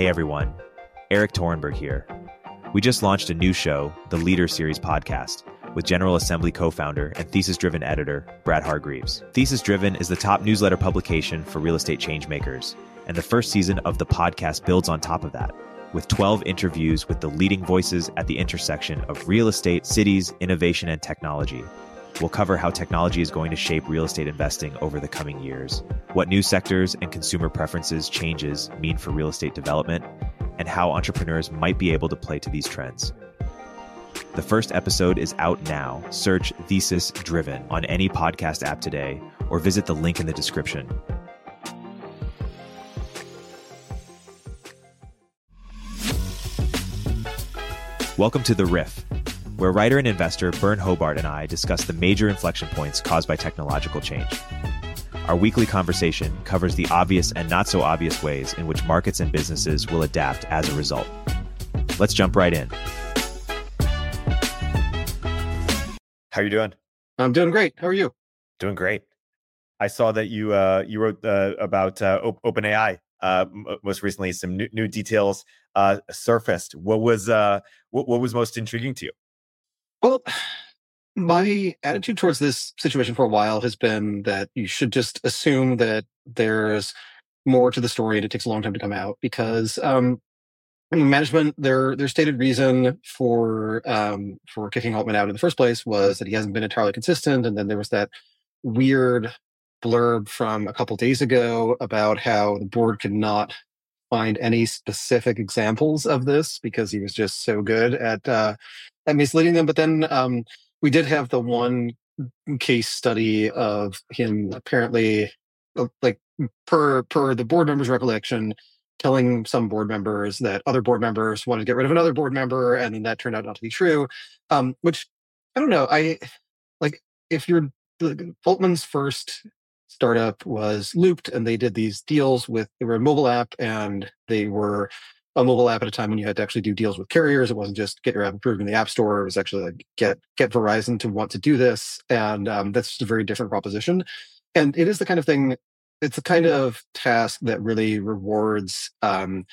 Hey everyone, Erik Torenberg here. We just launched a new show, the Leader Series podcast, with General Assembly co founder and thesis driven editor Brad Hargreaves. Thesis Driven is the top newsletter publication for real estate changemakers, and the first season of the podcast builds on top of that. With 12 interviews with the leading voices at the intersection of real estate, cities, innovation, and technology. We'll cover how technology is going to shape real estate investing over the coming years, what new sectors and consumer preferences changes mean for real estate development, and how entrepreneurs might be able to play to these trends. The first episode is out now. Search Thesis Driven on any podcast app today or visit the link in the description. Welcome to The Riff, where writer and investor Byrne Hobart and I discuss the major inflection points caused by technological change. Our weekly conversation covers the obvious and not so obvious ways in which markets and businesses will adapt as a result. Let's jump right in. How are you doing? I'm doing great. How are you? Doing great. I saw that you uh, you wrote uh, about uh, OpenAI uh, most recently. Some new, new details uh, surfaced. What was uh, what, what was most intriguing to you? Well, my attitude towards this situation for a while has been that you should just assume that there's more to the story and it takes a long time to come out because um, management their their stated reason for um, for kicking Altman out in the first place was that he hasn't been entirely consistent, and then there was that weird blurb from a couple days ago about how the board could not find any specific examples of this because he was just so good at uh, at misleading them. But then um, we did have the one case study of him apparently uh, like per per the board member's recollection telling some board members that other board members wanted to get rid of another board member and then that turned out not to be true um, which i don't know i like if you're Altman's first startup was Loopt and they did these deals with they were a mobile app and they were a mobile app at a time when you had to actually do deals with carriers. It wasn't just get your app approved in the app store. It was actually like get get Verizon to want to do this, and um, that's just a very different proposition. And it is the kind of thing. It's the kind of task that really rewards um,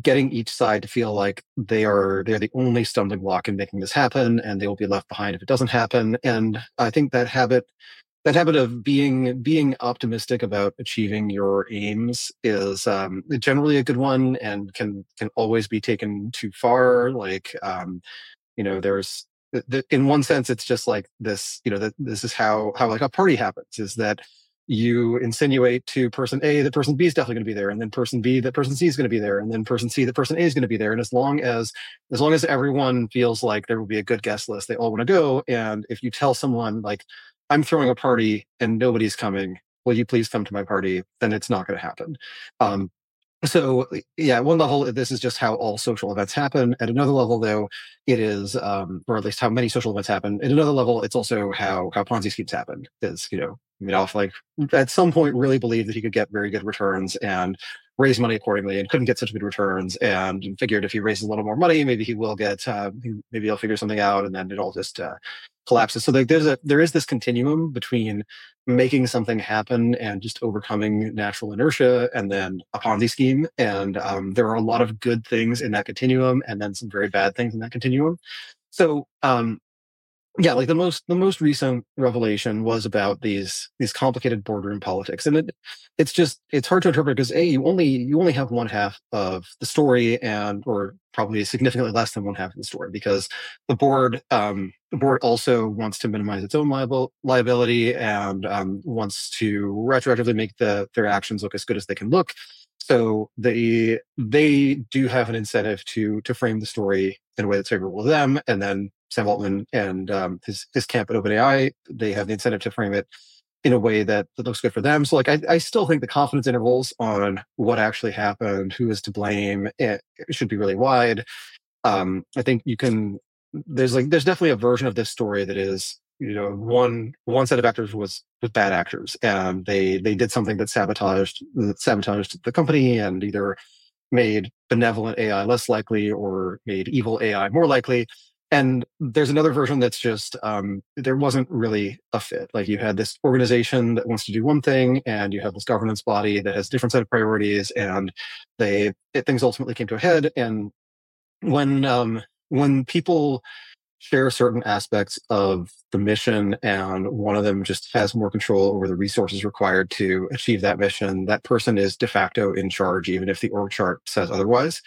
getting each side to feel like they are they're the only stumbling block in making this happen, and they will be left behind if it doesn't happen. And I think that habit that habit of being being optimistic about achieving your aims is um, generally a good one and can can always be taken too far like um, you know there's in one sense it's just like this you know that this is how how like a party happens is that you insinuate to person A that person B is definitely going to be there, and then person B that person C is going to be there, and then person C that person A is going to be there. And as long as as long as everyone feels like there will be a good guest list, they all want to go. And if you tell someone like I'm throwing a party and nobody's coming. Will you please come to my party? Then it's not going to happen. Um, so yeah, one level, this is just how all social events happen. At another level, though, it is, um, or at least how many social events happen. At another level, it's also how how Ponzi schemes happen. Is you know, Madoff like at some point really believed that he could get very good returns and raise money accordingly, and couldn't get such good returns, and figured if he raises a little more money, maybe he will get, uh, maybe he'll figure something out, and then it all just uh, collapses. So there's a there is this continuum between making something happen and just overcoming natural inertia, and then a Ponzi scheme. And um, there are a lot of good things in that continuum, and then some very bad things in that continuum. So um, yeah like the most the most recent revelation was about these these complicated boardroom politics and it it's just it's hard to interpret because a you only you only have one half of the story and or probably significantly less than one half of the story because the board um the board also wants to minimize its own liable, liability and um, wants to retroactively make the their actions look as good as they can look. So they they do have an incentive to to frame the story in a way that's favorable to them and then Sam Altman and um, his his camp at OpenAI, they have the incentive to frame it in a way that, that looks good for them. So like I, I still think the confidence intervals on what actually happened, who is to blame, it, eh, it should be really wide. Um, I think you can there's like there's definitely a version of this story that is you know one one set of actors was was bad actors and they they did something that sabotaged sabotaged the company and either made benevolent AI less likely or made evil AI more likely and there's another version that's just um, there wasn't really a fit. Like you had this organization that wants to do one thing, and you have this governance body that has different set of priorities, and they it, things ultimately came to a head. And when um, when people share certain aspects of the mission and one of them just has more control over the resources required to achieve that mission that person is de facto in charge even if the org chart says otherwise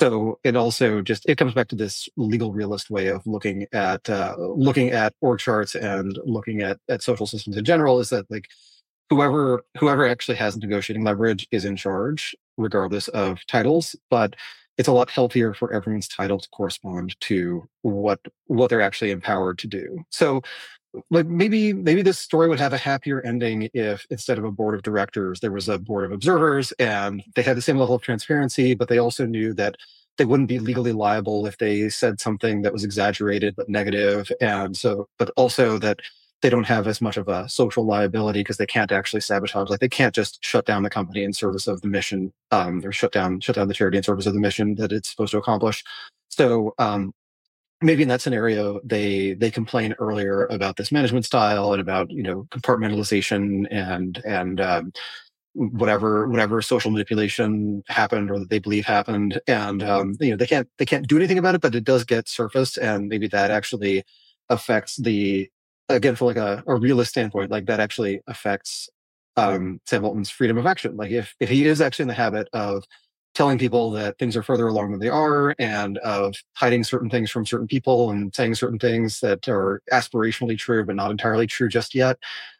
so it also just it comes back to this legal realist way of looking at uh, looking at org charts and looking at at social systems in general is that like whoever whoever actually has negotiating leverage is in charge regardless of titles but it's a lot healthier for everyone's title to correspond to what what they're actually empowered to do. So like maybe maybe this story would have a happier ending if instead of a board of directors there was a board of observers and they had the same level of transparency but they also knew that they wouldn't be legally liable if they said something that was exaggerated but negative and so but also that they don't have as much of a social liability because they can't actually sabotage. Like they can't just shut down the company in service of the mission, um, or shut down shut down the charity in service of the mission that it's supposed to accomplish. So um, maybe in that scenario, they they complain earlier about this management style and about you know compartmentalization and and um, whatever whatever social manipulation happened or that they believe happened, and um, you know they can't they can't do anything about it, but it does get surfaced, and maybe that actually affects the again from like a, a realist standpoint like that actually affects um, Sam Altman's freedom of action. Like if if he is actually in the habit of telling people that things are further along than they are and of hiding certain things from certain people and saying certain things that are aspirationally true but not entirely true just yet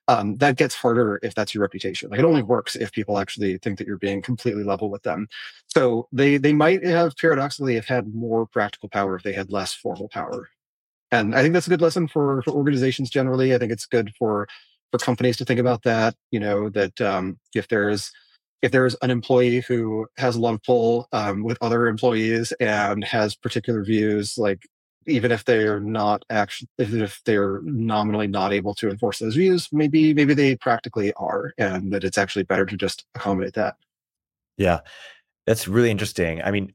um, that gets harder if that's your reputation like it only works if people actually think that you're being completely level with them so they they might have paradoxically have had more practical power if they had less formal power and I think that's a good lesson for, for organizations generally. I think it's good for for companies to think about that. You know that um, if there's if there's an employee who has a love pull um, with other employees and has particular views, like even if they're not actually if they're nominally not able to enforce those views, maybe maybe they practically are, and that it's actually better to just accommodate that. Yeah, that's really interesting. I mean,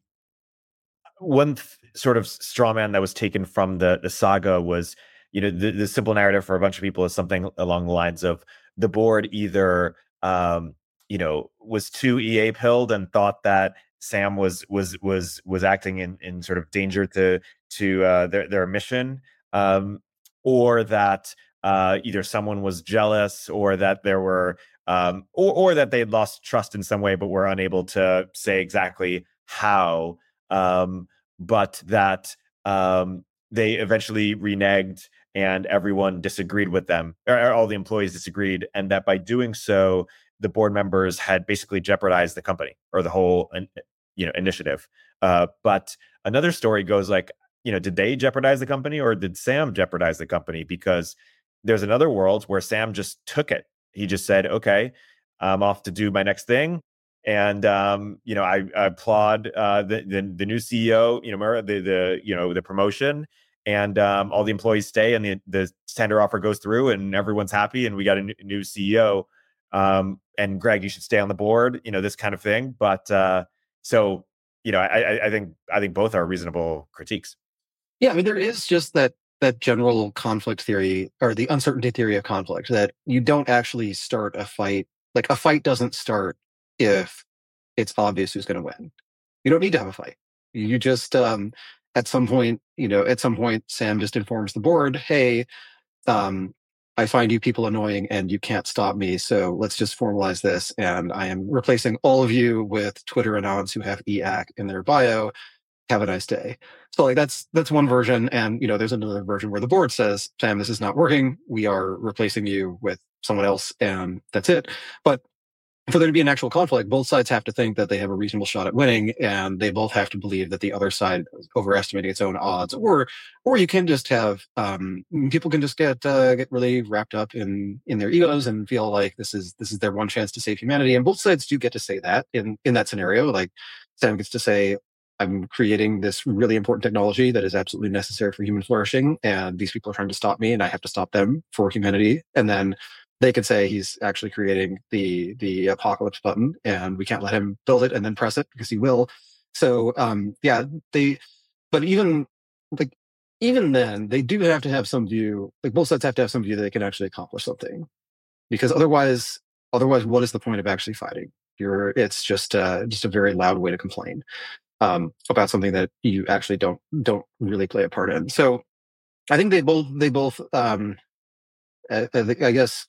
one th- sort of straw man that was taken from the the saga was you know the, the simple narrative for a bunch of people is something along the lines of the board either um you know was too ea pilled and thought that sam was was was was acting in in sort of danger to to uh their their mission um or that uh either someone was jealous or that there were um or or that they had lost trust in some way but were unable to say exactly how um but that um, they eventually reneged and everyone disagreed with them, or all the employees disagreed, and that by doing so, the board members had basically jeopardized the company or the whole you know initiative. Uh, but another story goes like, you know, did they jeopardize the company or did Sam jeopardize the company? Because there's another world where Sam just took it. He just said, "Okay, I'm off to do my next thing and um, you know I, I applaud uh, the, the, the new CEO, you know the the you know the promotion, and um, all the employees stay, and the the tender offer goes through, and everyone's happy, and we got a new CEO. Um, and Greg, you should stay on the board, you know this kind of thing. But uh, so you know I, I think I think both are reasonable critiques. Yeah, I mean there is just that that general conflict theory or the uncertainty theory of conflict that you don't actually start a fight like a fight doesn't start if it's obvious who's going to win. You don't need to have a fight. You just, um, at some point, you know, at some point, Sam just informs the board, hey, um, I find you people annoying and you can't stop me. So let's just formalize this. And I am replacing all of you with Twitter anons who have e/acc in their bio. Have a nice day. So like that's that's one version. And you know, there's another version where the board says, Sam, this is not working. We are replacing you with someone else, and that's it. But for there to be an actual conflict, both sides have to think that they have a reasonable shot at winning, and they both have to believe that the other side is overestimating its own odds. Or, or you can just have um, people can just get uh, get really wrapped up in in their egos and feel like this is this is their one chance to save humanity. And both sides do get to say that in in that scenario. Like Sam gets to say, "I'm creating this really important technology that is absolutely necessary for human flourishing, and these people are trying to stop me, and I have to stop them for humanity." And then they could say he's actually creating the the apocalypse button and we can't let him build it and then press it because he will so um yeah they but even like even then, they do have to have some view. Like both sides have to have some view that they can actually accomplish something, because otherwise, otherwise, what is the point of actually fighting? You're it's just uh, just a very loud way to complain um, about something that you actually don't don't really play a part in. So I think they both they both um, I, I guess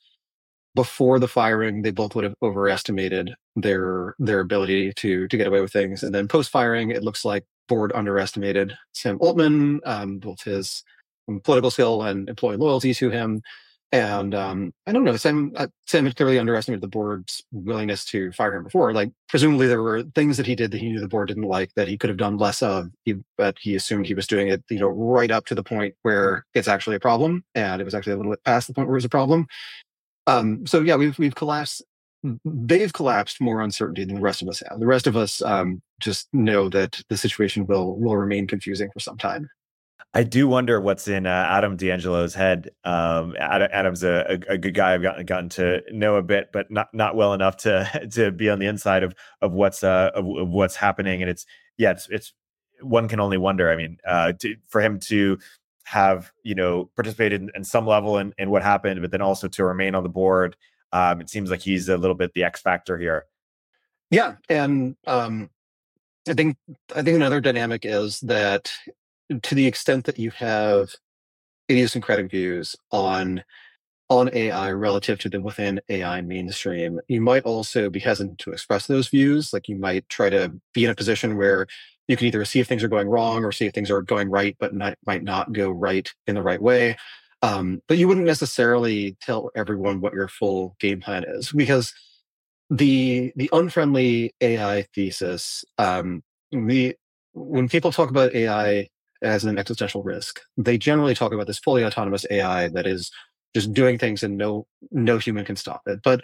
before the firing they both would have overestimated their their ability to to get away with things, and then post firing it looks like board underestimated Sam Altman, um, both his political skill and employee loyalty to him. And um, I don't know, Sam, uh, Sam had clearly underestimated the board's willingness to fire him before. Like, presumably there were things that he did that he knew the board didn't like that he could have done less of, He, but he assumed he was doing it, you know, right up to the point where it's actually a problem. And it was actually a little bit past the point where it was a problem. Um, so yeah, we've, we've collapsed they've collapsed more uncertainty than the rest of us have. The rest of us um, just know that the situation will will remain confusing for some time. I do wonder what's in uh, Adam D'Angelo's head. Um, Adam's a, a, a, good guy. I've gotten, gotten to know a bit, but not not well enough to to be on the inside of of what's uh of, of what's happening. And it's yeah, it's it's one can only wonder. I mean, uh, to, for him to have you know participated in, in some level in, in what happened, but then also to remain on the board. Um, it seems like he's a little bit the X factor here. Yeah, and um, I think I think another dynamic is that to the extent that you have idiosyncratic views on on AI relative to the within AI mainstream, you might also be hesitant to express those views. Like you might try to be in a position where you can either see if things are going wrong or see if things are going right, but not, might not go right in the right way. Um, but you wouldn't necessarily tell everyone what your full game plan is because the the unfriendly AI thesis, um, the when people talk about AI as an existential risk, they generally talk about this fully autonomous AI that is just doing things and no no human can stop it. But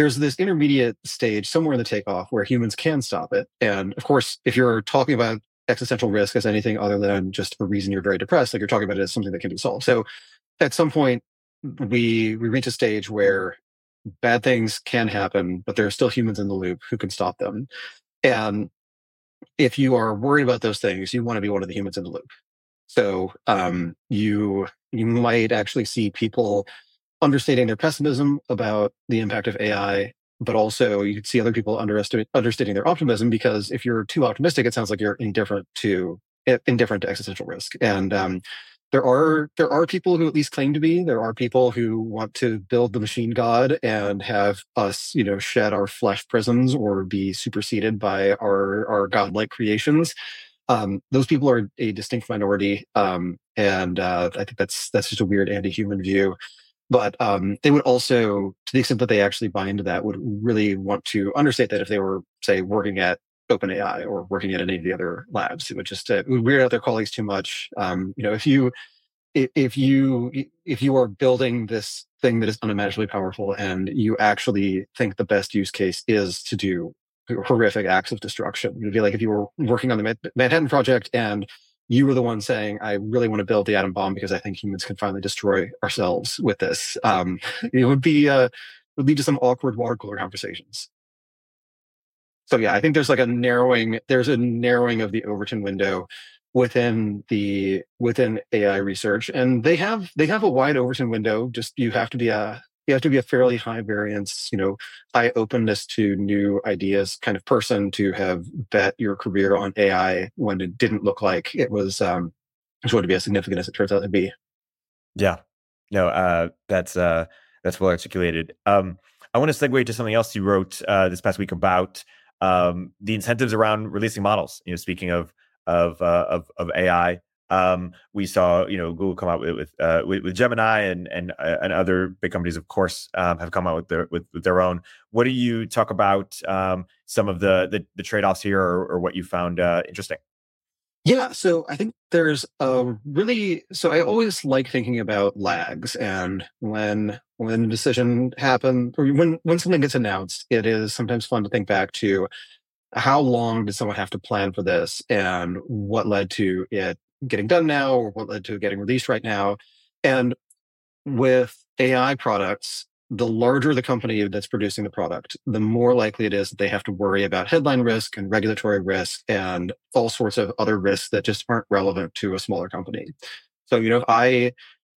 there's this intermediate stage somewhere in the takeoff where humans can stop it. And of course, if you're talking about existential risk as anything other than just a reason you're very depressed, like you're talking about it as something that can be solved. So at some point we we reach a stage where bad things can happen, but there are still humans in the loop who can stop them. And if you are worried about those things, you want to be one of the humans in the loop. So um, you you might actually see people understating their pessimism about the impact of AI, but also you could see other people understating their optimism because if you're too optimistic, it sounds like you're indifferent to indifferent to existential risk. And um, there are there are people who at least claim to be. There are people who want to build the machine god and have us, you know, shed our flesh prisons or be superseded by our our godlike creations. Um, those people are a distinct minority, um, and uh, I think that's that's just a weird anti-human view. But um, they would also, to the extent that they actually buy into that, would really want to understate that if they were, say, working at OpenAI or working at any of the other labs. It would just uh, would weird out their colleagues too much. Um, you know, if you if you if you are building this thing that is unimaginably powerful and you actually think the best use case is to do horrific acts of destruction, it'd be like if you were working on the Manhattan Project and you were the one saying, "I really want to build the atom bomb because I think humans can finally destroy ourselves with this." Um, it would be uh, would lead to some awkward water cooler conversations so yeah, I think there's like a narrowing, there's a narrowing of the Overton window within the within AI research. And they have they have a wide Overton window. Just you have to be a you have to be a fairly high variance, you know, high openness to new ideas kind of person to have bet your career on AI when it didn't look like it was um going to be as significant as it turns out to be. Yeah. No, uh that's uh that's well articulated. Um I want to segue to something else you wrote uh, this past week about um, the incentives around releasing models. You know, speaking of of uh, of, of AI, um, we saw you know Google come out with with, uh, with, with, Gemini and and uh, and other big companies, of course, um, have come out with their with, with, their own. What do you talk about um, some of the the, the trade offs here, or, or, what you found uh, interesting? Yeah, so I think there's a really so I always like thinking about lags and when when a decision happens or when when something gets announced, it is sometimes fun to think back to how long did someone have to plan for this and what led to it getting done now or what led to getting released right now. And with AI products, the larger the company that's producing the product, the more likely it is that they have to worry about headline risk and regulatory risk and all sorts of other risks that just aren't relevant to a smaller company. So, you know, if I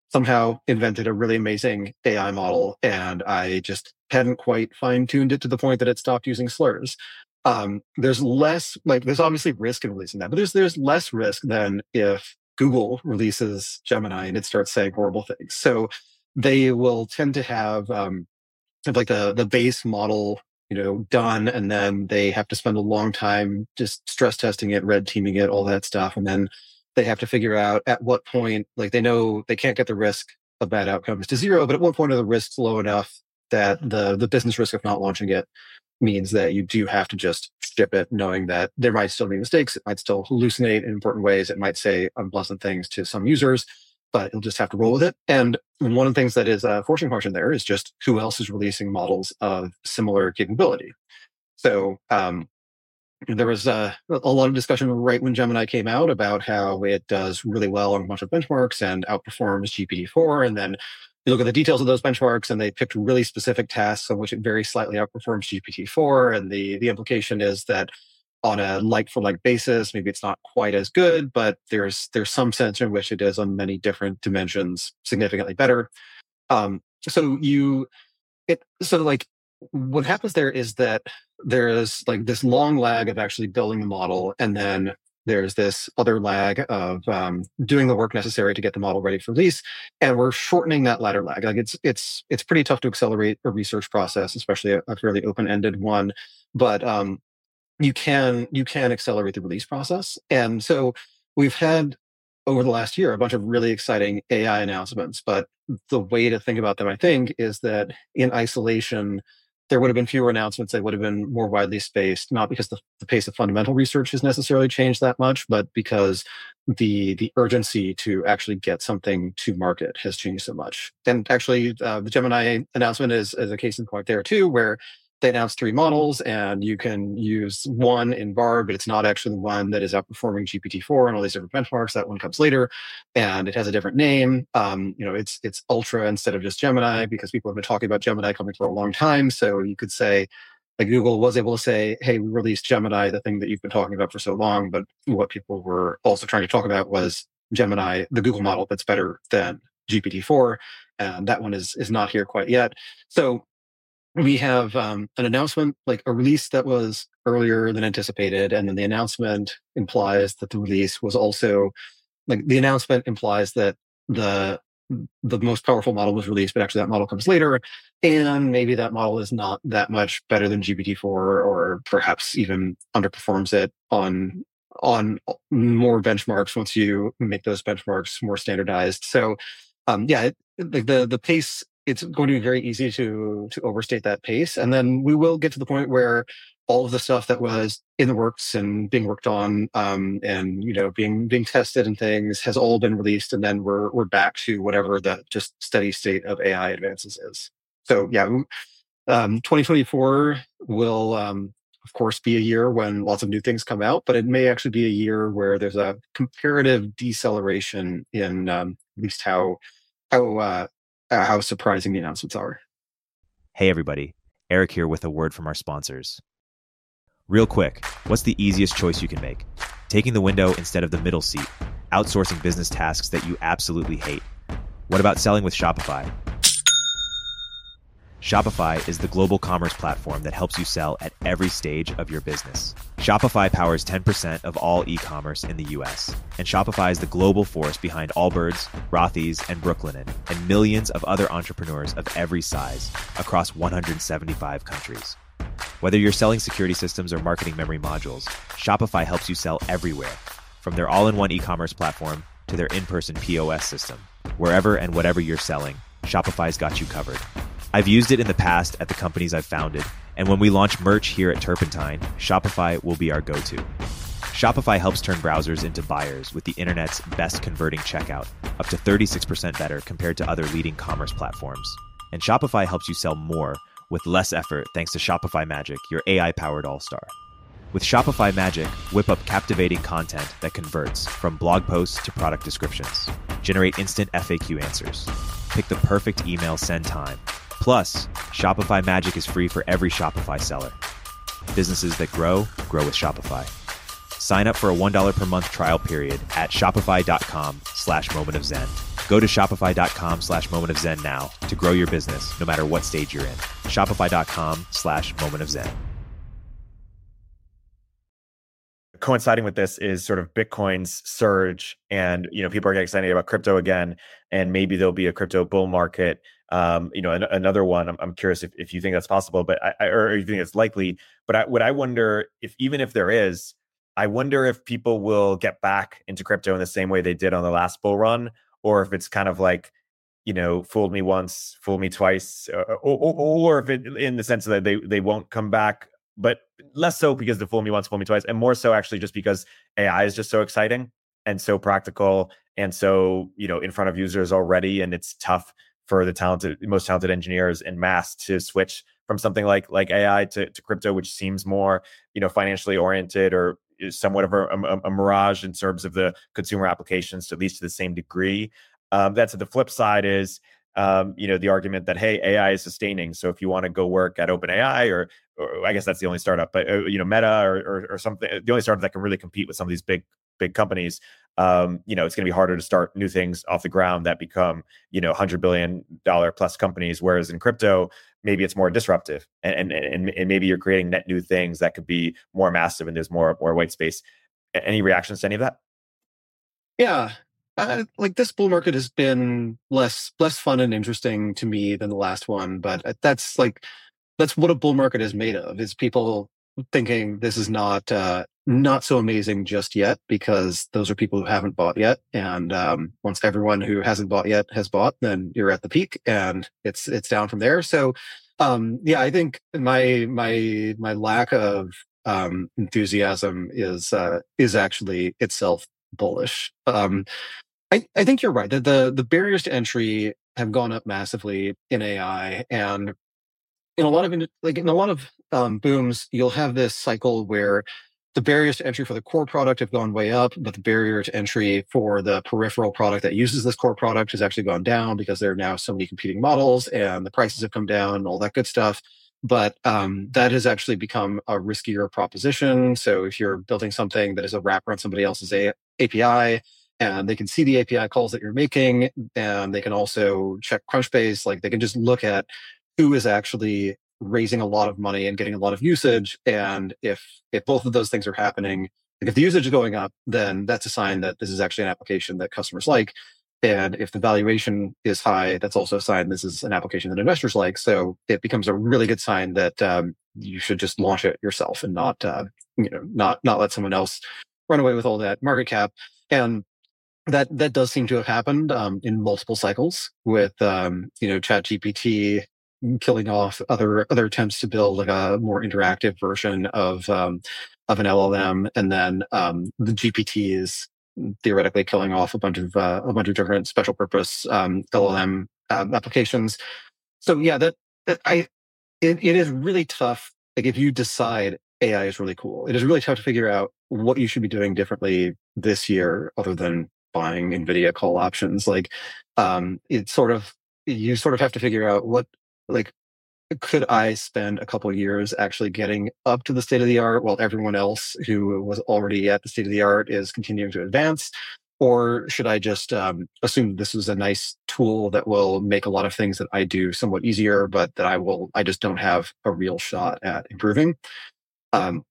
somehow invented a really amazing AI model and I just hadn't quite fine tuned it to the point that it stopped using slurs. Um, there's less like there's obviously risk in releasing that, but there's there's less risk than if Google releases Gemini and it starts saying horrible things. So they will tend to have um, have like the the base model you know done and then they have to spend a long time just stress testing it red teaming it all that stuff and then they have to figure out at what point like they know they can't get the risk of bad outcomes to zero but at what point are the risks low enough that the the business risk of not launching it means that you do have to just ship it knowing that there might still be mistakes it might still hallucinate in important ways it might say unpleasant things to some users but you'll just have to roll with it. And one of the things that is a forcing function there is just who else is releasing models of similar capability. So um, there was a, a lot of discussion right when Gemini came out about how it does really well on a bunch of benchmarks and outperforms GPT-4. And then you look at the details of those benchmarks and they picked really specific tasks on which it very slightly outperforms GPT-4. And the, the implication is that on a like for like basis. Maybe it's not quite as good, but there's there's some sense in which it is on many different dimensions significantly better. Um, so you it so like what happens there is that there is like this long lag of actually building the model and then there's this other lag of um, doing the work necessary to get the model ready for release and we're shortening that latter lag like it's it's it's pretty tough to accelerate a research process especially a, a fairly open-ended one but um, you can you can accelerate the release process. And so we've had over the last year a bunch of really exciting AI announcements, but the way to think about them, I think, is that in isolation, there would have been fewer announcements. They would have been more widely spaced, not because the, the pace of fundamental research has necessarily changed that much, but because the the urgency to actually get something to market has changed so much. And actually, uh, the Gemini announcement is, is a case in point there too, where they announced three models and you can use one in Bard but it's not actually the one that is outperforming GPT-4 and all these different benchmarks. That one comes later and it has a different name. Um, you know, it's, it's Ultra instead of just Gemini because people have been talking about Gemini coming for a long time. So you could say, like Google was able to say, hey, we released Gemini, the thing that you've been talking about for so long. But what people were also trying to talk about was Gemini, the Google model that's better than GPT-4. And that one is, is not here quite yet. So we have um, an announcement, like a release that was earlier than anticipated, and then the announcement implies that the release was also like the announcement implies that the the most powerful model was released, but actually that model comes later, and maybe that model is not that much better than GPT-4, or perhaps even underperforms it on on more benchmarks once you make those benchmarks more standardized. So, um, yeah, it, the, the the pace it's going to be very easy to to overstate that pace. And then we will get to the point where all of the stuff that was in the works and being worked on um, and you know being being tested and things has all been released and then we're we're back to whatever the just steady state of ai advances is. So yeah um, 2024 will um, of course be a year when lots of new things come out but it may actually be a year where there's a comparative deceleration in um, at least how how uh, Uh, how surprising the announcements are. Hey, everybody. Erik here with a word from our sponsors. Real quick, what's the easiest choice you can make? Taking the window instead of the middle seat, outsourcing business tasks that you absolutely hate. What about selling with Shopify? Shopify is the global commerce platform that helps you sell at every stage of your business. Shopify powers 10% of all e-commerce in the US, and Shopify is the global force behind Allbirds, Rothy's, and Brooklinen, and millions of other entrepreneurs of every size across 175 countries. Whether you're selling security systems or marketing memory modules, Shopify helps you sell everywhere, from their all-in-one e-commerce platform to their in-person POS system. Wherever and whatever you're selling, Shopify's got you covered. I've used it in the past at the companies I've founded, and when we launch merch here at Turpentine, Shopify will be our go to. Shopify helps turn browsers into buyers with the internet's best converting checkout, up to 36% better compared to other leading commerce platforms. And Shopify helps you sell more with less effort thanks to Shopify Magic, your AI powered all star. With Shopify Magic, whip up captivating content that converts from blog posts to product descriptions. Generate instant FAQ answers. Pick the perfect email send time Plus, Shopify Magic is free for every Shopify seller. Businesses that grow, grow with Shopify. Sign up for a $1 per month trial period at shopify.com slash moment of zen. Go to shopify.com slash moment of zen now to grow your business no matter what stage you're in. Shopify.com slash moment of zen. Coinciding with this is sort of Bitcoin's surge, and you know people are getting excited about crypto again, and maybe there'll be a crypto bull market. Um, you know, an, another one. I'm, I'm curious if, if you think that's possible, but I, or you think it's likely. But I, what I wonder if even if there is, I wonder if people will get back into crypto in the same way they did on the last bull run, or if it's kind of like, you know, fooled me once, fooled me twice, or, or, or if it in the sense that they they won't come back, but less so because the fool me once, fool me twice, and more so actually just because AI is just so exciting and so practical and so you know in front of users already, and it's tough for the talented, most talented engineers in mass to switch from something like like AI to, to crypto, which seems more you know financially oriented or somewhat of a, a, a, mirage in terms of the consumer applications, at least to the same degree. Um, that's the flip side is um, you know the argument that hey AI is sustaining. So if you want to go work at OpenAI or, or I guess that's the only startup, but uh, you know Meta or, or, or something, the only startup that can really compete with some of these big big companies, um, you know, it's going to be harder to start new things off the ground that become, you know, hundred billion dollar plus companies. Whereas in crypto, maybe it's more disruptive and, and, and maybe you're creating net new things that could be more massive and there's more more white space any reactions to any of that yeah uh, like this bull market has been less less fun and interesting to me than the last one but uh, that's like that's what a bull market is made of is people thinking this is not uh, not so amazing just yet because those are people who haven't bought yet and um, once everyone who hasn't bought yet has bought then you're at the peak and it's it's down from there. So um, yeah i think my my my lack of um, enthusiasm is uh, is actually itself bullish. Um, I, I think you're right. That the the barriers to entry have gone up massively in ai and in a lot of like in a lot of um, booms, you'll have this cycle where the barriers to entry for the core product have gone way up, but the barrier to entry for the peripheral product that uses this core product has actually gone down because there are now so many competing models and the prices have come down and all that good stuff. But um, that has actually become a riskier proposition. So if you're building something that is a wrapper on somebody else's a- API, and they can see the API calls that you're making, and they can also check Crunchbase, like they can just look at who is actually raising a lot of money and getting a lot of usage. And if if both of those things are happening, like if the usage is going up, then that's a sign that this is actually an application that customers like. And if the valuation is high, that's also a sign this is an application that investors like. So it becomes a really good sign that um, you should just launch it yourself and not, uh, you know, not not let someone else run away with all that market cap. And that that does seem to have happened um, in multiple cycles with um, you know Chat GPT killing off other other attempts to build like a more interactive version of um, of an LLM, and then um, the GPT is theoretically killing off a bunch of uh, a bunch of different special purpose um, LLM um, applications. So yeah, that, that I it, it is really tough. Like if you decide AI is really cool, it is really tough to figure out what you should be doing differently this year, other than buying NVIDIA call options. Like um, it's sort of you sort of have to figure out what like could I spend a couple years actually getting up to the state of the art while everyone else who was already at the state of the art is continuing to advance? Or should I just um, assume this is a nice tool that will make a lot of things that I do somewhat easier, but that I will, I just don't have a real shot at improving? Um,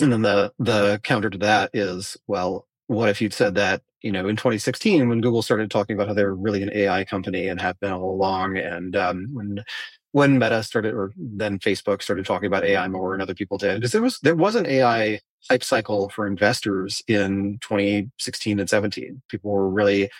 and then the the counter to that is, well, what if you'd said that you know in 2016 when Google started talking about how they're really an AI company and have been all along, and um, when when Meta started, or then Facebook started talking about AI more, and other people did, because there was there was an AI hype cycle for investors in 2016 and 17. People were really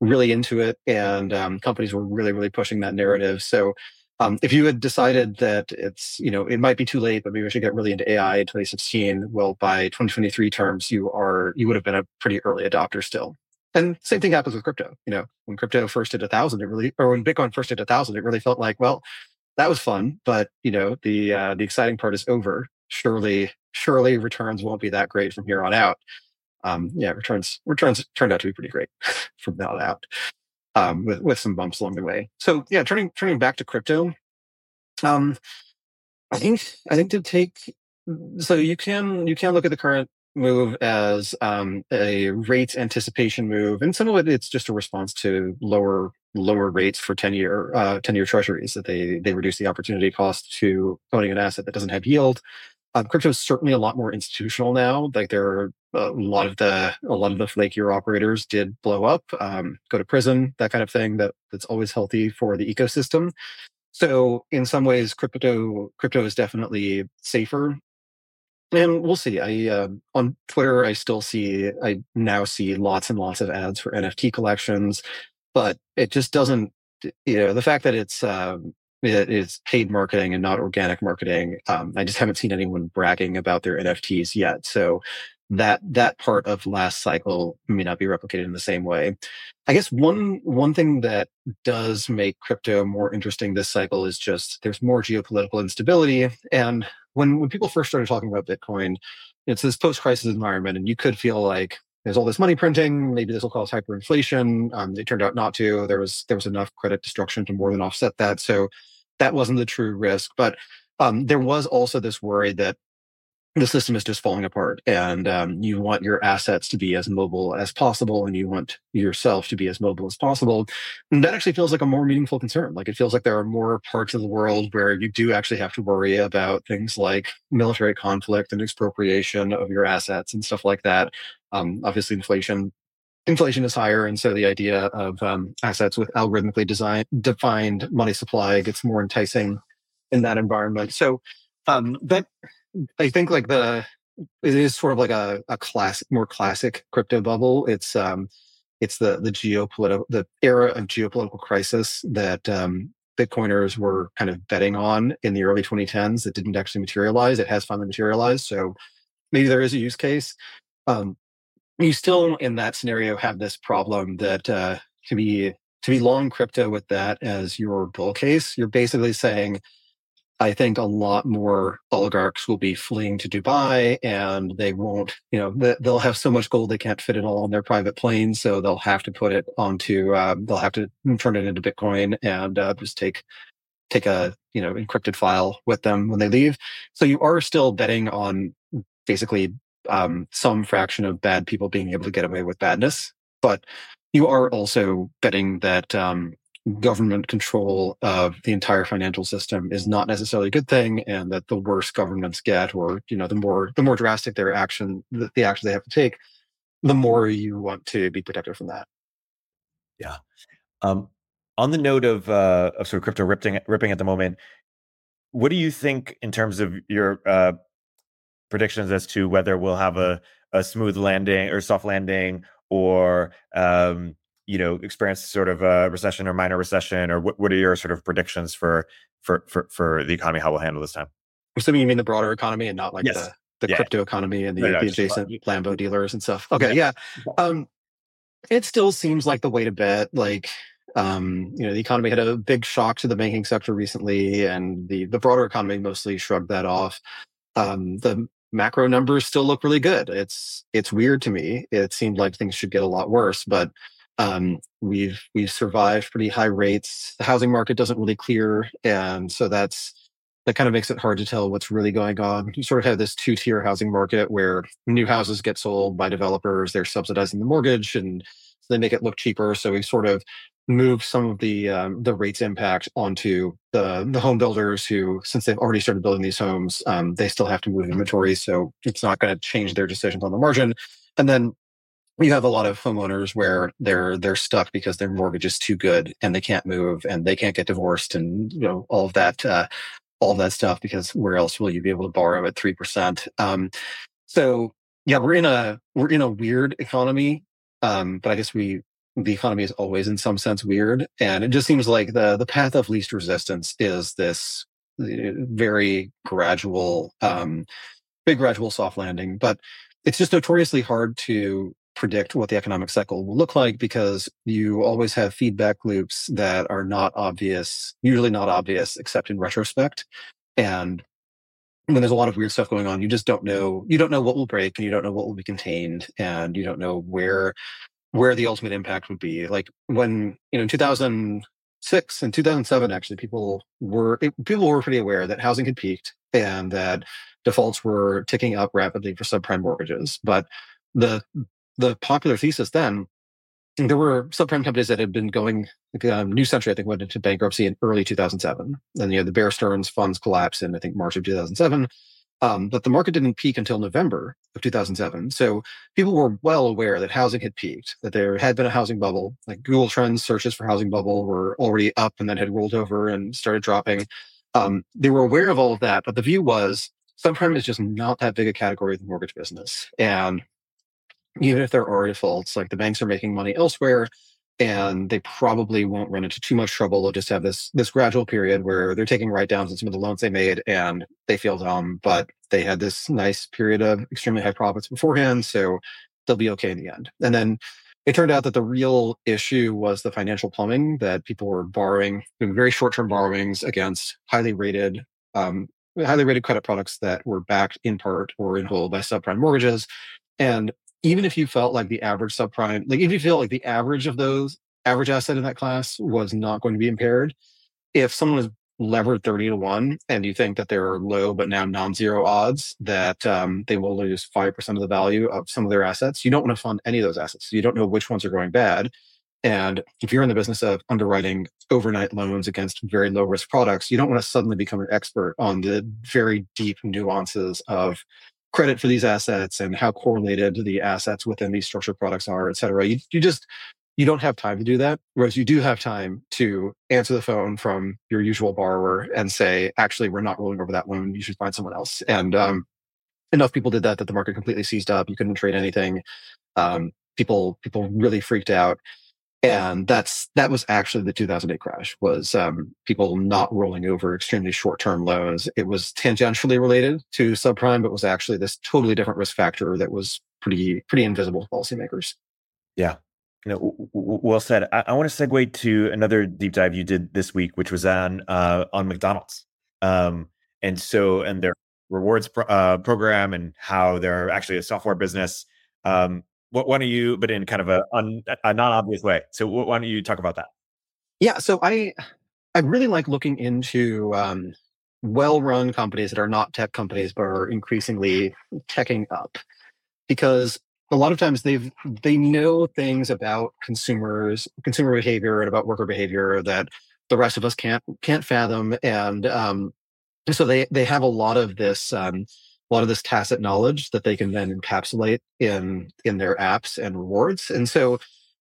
really into it, and um, companies were really really pushing that narrative. So um, if you had decided that it's, you know, it might be too late, but maybe we should get really into AI in 2016, well, by 2023 terms, you are, you would have been a pretty early adopter still. And same thing happens with crypto. You know, when crypto first hit a thousand, it really, or when Bitcoin first hit a thousand, it really felt like, well, that was fun, but you know, the uh, the exciting part is over. Surely, surely returns won't be that great from here on out. Um, yeah, returns returns turned out to be pretty great from that out um, with with some bumps along the way. So yeah, turning turning back to crypto, um, I think I think to take so you can you can look at the current move as um, a rates anticipation move, and some of it it's just a response to lower lower rates for ten year uh, ten year treasuries that they they reduce the opportunity cost to owning an asset that doesn't have yield. Um, crypto is certainly a lot more institutional now. Like there are a lot of the a lot of the flakier operators did blow up, um, go to prison, that kind of thing. That that's always healthy for the ecosystem. So in some ways, crypto crypto is definitely safer and we'll see. I uh, on Twitter, I still see, I now see lots and lots of ads for NFT collections, but it just doesn't. You know, the fact that it's um, it is paid marketing and not organic marketing. Um, I just haven't seen anyone bragging about their NFTs yet. So that that part of last cycle may not be replicated in the same way. I guess one one thing that does make crypto more interesting this cycle is just there's more geopolitical instability and when when people first started talking about Bitcoin, it's this post-crisis environment, and you could feel like there's all this money printing. Maybe this will cause hyperinflation. Um, it turned out not to. There was there was enough credit destruction to more than offset that. So that wasn't the true risk. But um, there was also this worry that the system is just falling apart and um, you want your assets to be as mobile as possible and you want yourself to be as mobile as possible and that actually feels like a more meaningful concern like it feels like there are more parts of the world where you do actually have to worry about things like military conflict and expropriation of your assets and stuff like that um, obviously inflation inflation is higher and so the idea of um, assets with algorithmically design, defined money supply gets more enticing in that environment so um, that I think like the it is sort of like a, a classic, more classic crypto bubble. It's um, it's the the geopolitical the era of geopolitical crisis that um, Bitcoiners were kind of betting on in the early 2010s. That didn't actually materialize. It has finally materialized. So maybe there is a use case. Um, you still in that scenario have this problem that uh, to be to be long crypto with that as your bull case. You're basically saying I think a lot more oligarchs will be fleeing to Dubai and they won't, you know, they'll have so much gold they can't fit it all on their private planes. So they'll have to put it onto, um, they'll have to turn it into Bitcoin and uh, just take, take a, you know, encrypted file with them when they leave. So you are still betting on basically um, some fraction of bad people being able to get away with badness. But you are also betting that um, government control of the entire financial system is not necessarily a good thing and that the worse governments get or you know the more the more drastic their action the, the action they have to take the more you want to be protected from that yeah um, on the note of uh, of sort of crypto ripping ripping at the moment what do you think in terms of your uh, predictions as to whether we'll have a a smooth landing or soft landing or um, you know experience sort of a recession or minor recession or what, what are your sort of predictions for for for for the economy how we'll handle this time assuming you mean the broader economy and not like yes. the the yeah. crypto economy and the, the adjacent lambo dealers and stuff okay yeah. yeah um it still seems like the way to bet like um, you know, the economy had a big shock to the banking sector recently, and the the broader economy mostly shrugged that off. Um, the macro numbers still look really good. It's it's weird to me. It seemed like things should get a lot worse, but um, we've we've survived pretty high rates. The housing market doesn't really clear, and so that's that kind of makes it hard to tell what's really going on. You sort of have this two tier housing market where new houses get sold by developers, they're subsidizing the mortgage, and so they make it look cheaper. So we sort of move some of the um, the rates impact onto the the home builders who, since they've already started building these homes, um, they still have to move inventory, so it's not going to change their decisions on the margin. And then you have a lot of homeowners where they're they're stuck because their mortgage is too good and they can't move and they can't get divorced and you know all of that uh, all of that stuff because where else will you be able to borrow at three percent? Um, so yeah, we're in a we're in a weird economy, um, but I guess we the economy is always in some sense weird, and it just seems like the the path of least resistance is this uh, very gradual, um, big gradual soft landing, but it's just notoriously hard to predict what the economic cycle will look like because you always have feedback loops that are not obvious, usually not obvious except in retrospect. And when there's a lot of weird stuff going on, you just don't know, you don't know what will break and you don't know what will be contained and you don't know where, where the ultimate impact would be. Like when, you know, in 2006 and 2007, actually, people were people were pretty aware that housing had peaked and that defaults were ticking up rapidly for subprime mortgages. But the the popular thesis then there were subprime companies that had been going. Um, New Century, I think, went into bankruptcy in early 2007. Then you know the Bear Stearns funds collapsed in I think March of 2007. Um, but the market didn't peak until November of 2007. So people were well aware that housing had peaked, that there had been a housing bubble. Like Google Trends searches for housing bubble were already up and then had rolled over and started dropping. Um, they were aware of all of that, but the view was subprime is just not that big a category of the mortgage business. And even if there are defaults, like the banks are making money elsewhere, and they probably won't run into too much trouble. They'll just have this this gradual period where they're taking write downs on some of the loans they made, and they feel dumb, but they had this nice period of extremely high profits beforehand, so they'll be okay in the end. And then it turned out that the real issue was the financial plumbing that people were borrowing, doing very short term borrowings against highly rated. Um, highly rated credit products that were backed in part or in whole by subprime mortgages and even if you felt like the average subprime, like if you feel like the average of those average asset in that class was not going to be impaired, if someone is levered 30 to 1 and you think that there are low but now non-zero odds that um, they will lose 5% of the value of some of their assets you don't want to fund any of those assets you don't know which ones are going bad and if you're in the business of underwriting overnight loans against very low risk products you don't want to suddenly become an expert on the very deep nuances of credit for these assets and how correlated the assets within these structured products are, et cetera. You, you just, you don't have time to do that. Whereas you do have time to answer the phone from your usual borrower and say, actually, we're not rolling over that loan. You should find someone else. And um, enough people did that that the market completely seized up. You couldn't trade anything. Um, people, people really freaked out and that's that was actually the 2008 crash was um, people not rolling over extremely short-term loans. It was tangentially related to subprime but was actually this totally different risk factor that was pretty pretty invisible to policymakers. Yeah. You know, well said. I, I, want to segue to another deep dive you did this week, which was on uh, on McDonald's, um, and so and their rewards pro- uh, program and how they're actually a software business. Um, what, why don't you, but in kind of a, un, a non-obvious way. So why don't you talk about that? Yeah. So I, I really like looking into um, well-run companies that are not tech companies, but are increasingly teching up because a lot of times they've they know things about consumers consumer behavior and about worker behavior that the rest of us can't can't fathom and um, so they they have a lot of this um, a lot of this tacit knowledge that they can then encapsulate in in their apps and rewards. And so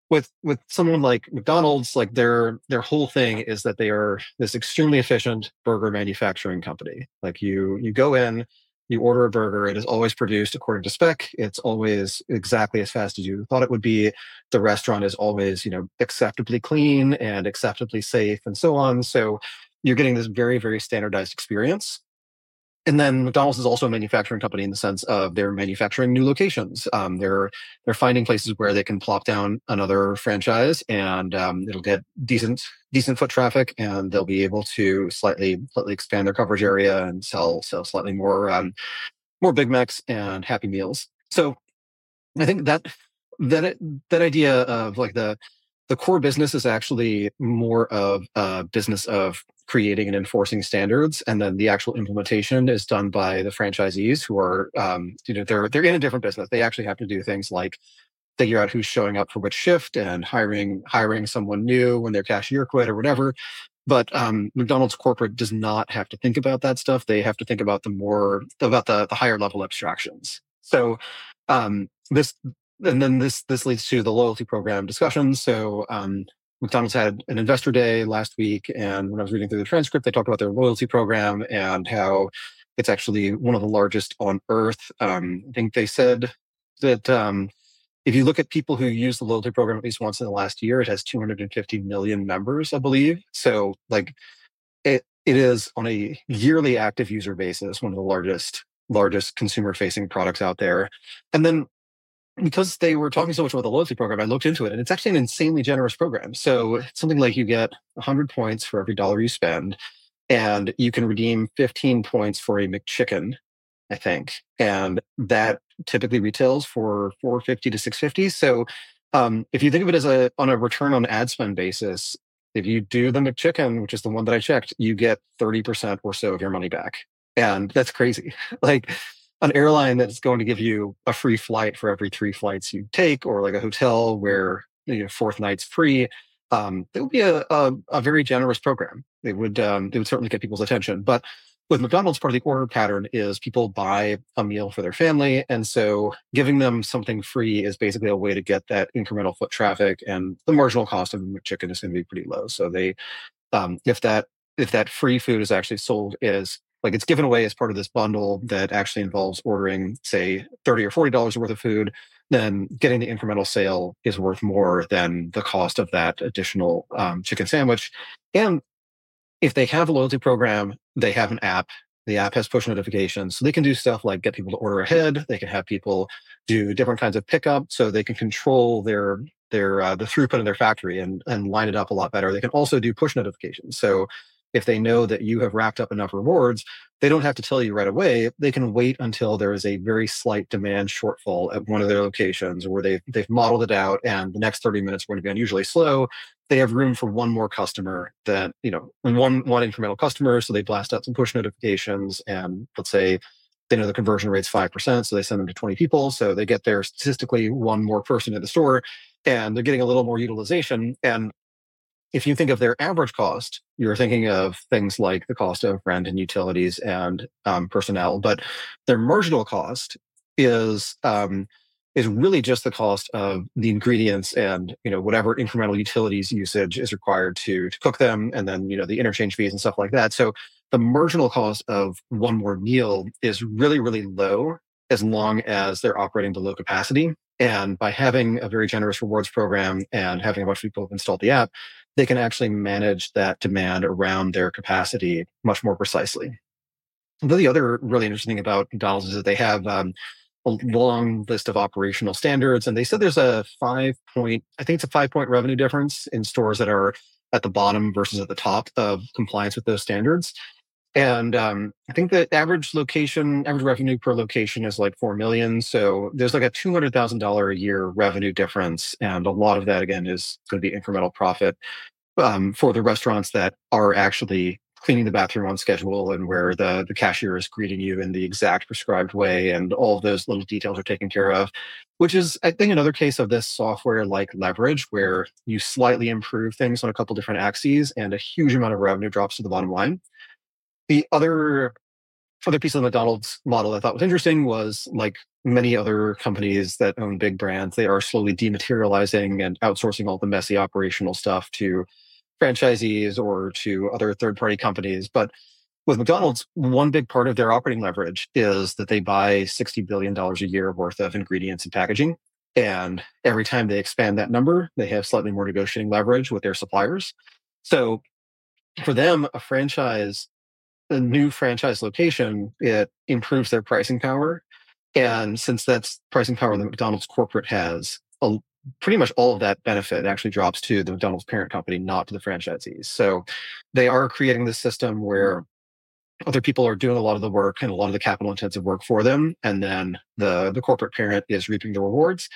with with someone like McDonald's, like their their whole thing is that they are this extremely efficient burger manufacturing company. Like you you go in, you order a burger, it is always produced according to spec. It's always exactly as fast as you thought it would be. The restaurant is always, you know, acceptably clean and acceptably safe and so on. So you're getting this very, very standardized experience and then McDonald's is also a manufacturing company in the sense of they're manufacturing new locations. Um, they're they're finding places where they can plop down another franchise, and um, it'll get decent decent foot traffic, and they'll be able to slightly slightly expand their coverage area and sell sell slightly more um, more Big Macs and Happy Meals. So I think that that that idea of like the the core business is actually more of a business of creating and enforcing standards, and then the actual implementation is done by the franchisees who are, um, you know, they're they're in a different business. They actually have to do things like figure out who's showing up for which shift and hiring hiring someone new when their cashier quit or whatever. But um, McDonald's corporate does not have to think about that stuff. They have to think about the more about the the higher level abstractions. So um, this and then this this leads to the loyalty program discussion. So um, McDonald's had an investor day last week, and when I was reading through the transcript, they talked about their loyalty program and how it's actually one of the largest on earth. Um, I think they said that um, if you look at people who use the loyalty program at least once in the last year, it has 250 million members, I believe. So, like, it it is on a yearly active user basis one of the largest largest consumer facing products out there. And then because they were talking so much about the loyalty program, I looked into it and it's actually an insanely generous program. So something like you get 100 points for every dollar you spend, and you can redeem 15 points for a McChicken, I think. And that typically retails for 450 to 650. So um, if you think of it as a on a return on ad spend basis, if you do the McChicken, which is the one that I checked, you get 30% or so of your money back. And that's crazy. like an airline that's going to give you a free flight for every three flights you take, or like a hotel where you know, fourth night's free. Um, it would be a, a, a, very generous program. It would um, it would certainly get people's attention. But with McDonald's, part of the order pattern is people buy a meal for their family, and so giving them something free is basically a way to get that incremental foot traffic, and the marginal cost of chicken is going to be pretty low. So they, um, if that if that free food is actually sold as like it's given away as part of this bundle that actually involves ordering, say, thirty or forty dollars worth of food, then getting the incremental sale is worth more than the cost of that additional um, chicken sandwich. And if they have a loyalty program, they have an app. The app has push notifications. So they can do stuff like get people to order ahead. They can have people do different kinds of pickup so they can control their their uh, the throughput in their factory and and line it up a lot better. They can also do push notifications. So if they know that you have racked up enough rewards, they don't have to tell you right away. They can wait until there is a very slight demand shortfall at one of their locations where they've, they've modeled it out and the next 30 minutes are going to be unusually slow. They have room for one more customer that, you know, one, one incremental customer. So they blast out some push notifications and let's say they know the conversion rate's 5%. So they send them to 20 people. So they get there statistically one more person in the store and they're getting a little more utilization. And if you think of their average cost, you're thinking of things like the cost of rent and utilities and um, personnel, but their marginal cost is um, is really just the cost of the ingredients and you know whatever incremental utilities usage is required to to cook them, and then you know the interchange fees and stuff like that. So the marginal cost of one more meal is really really low as long as they're operating below capacity. And by having a very generous rewards program and having a bunch of people install the app, they can actually manage that demand around their capacity much more precisely. the other really interesting thing about McDonald's is that they have um, a long list of operational standards, and they said there's a five point, I think it's a five point revenue difference in stores that are at the bottom versus at the top of compliance with those standards. And um, I think the average location, average revenue per location is like four million. So there's like a two hundred thousand dollar a year revenue difference, and a lot of that again is going to be incremental profit um, for the restaurants that are actually cleaning the bathroom on schedule and where the the cashier is greeting you in the exact prescribed way, and all those little details are taken care of. Which is, I think, another case of this software like leverage, where you slightly improve things on a couple different axes, and a huge amount of revenue drops to the bottom line. The other other piece of the McDonald's model I thought was interesting was like many other companies that own big brands, they are slowly dematerializing and outsourcing all the messy operational stuff to franchisees or to other third party companies. But with McDonald's, one big part of their operating leverage is that they buy $60 billion a year worth of ingredients and packaging. And every time they expand that number, they have slightly more negotiating leverage with their suppliers. So for them, a franchise a new franchise location, it improves their pricing power. And since that's pricing power that McDonald's corporate has, a, pretty much all of that benefit actually drops to the McDonald's parent company, not to the franchisees. So they are creating this system where other people are doing a lot of the work and a lot of the capital intensive work for them. And then the, the corporate parent is reaping the rewards.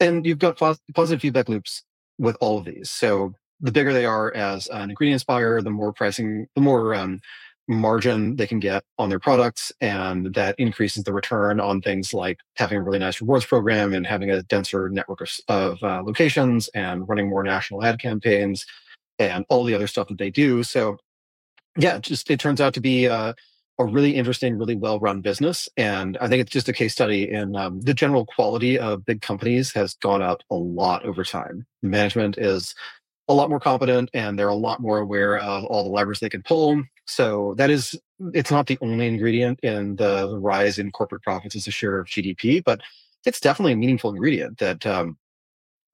And you've got positive feedback loops with all of these. So the bigger they are as an ingredients buyer, the more pricing, the more um, margin they can get on their products and that increases the return on things like having a really nice rewards program and having a denser network of, of uh, locations and running more national ad campaigns and all the other stuff that they do so yeah just it turns out to be uh, a really interesting really well run business and i think it's just a case study in um, the general quality of big companies has gone up a lot over time management is a lot more competent and they're a lot more aware of all the levers they can pull. So that is, it's not the only ingredient in the rise in corporate profits as a share of GDP, but it's definitely a meaningful ingredient that um,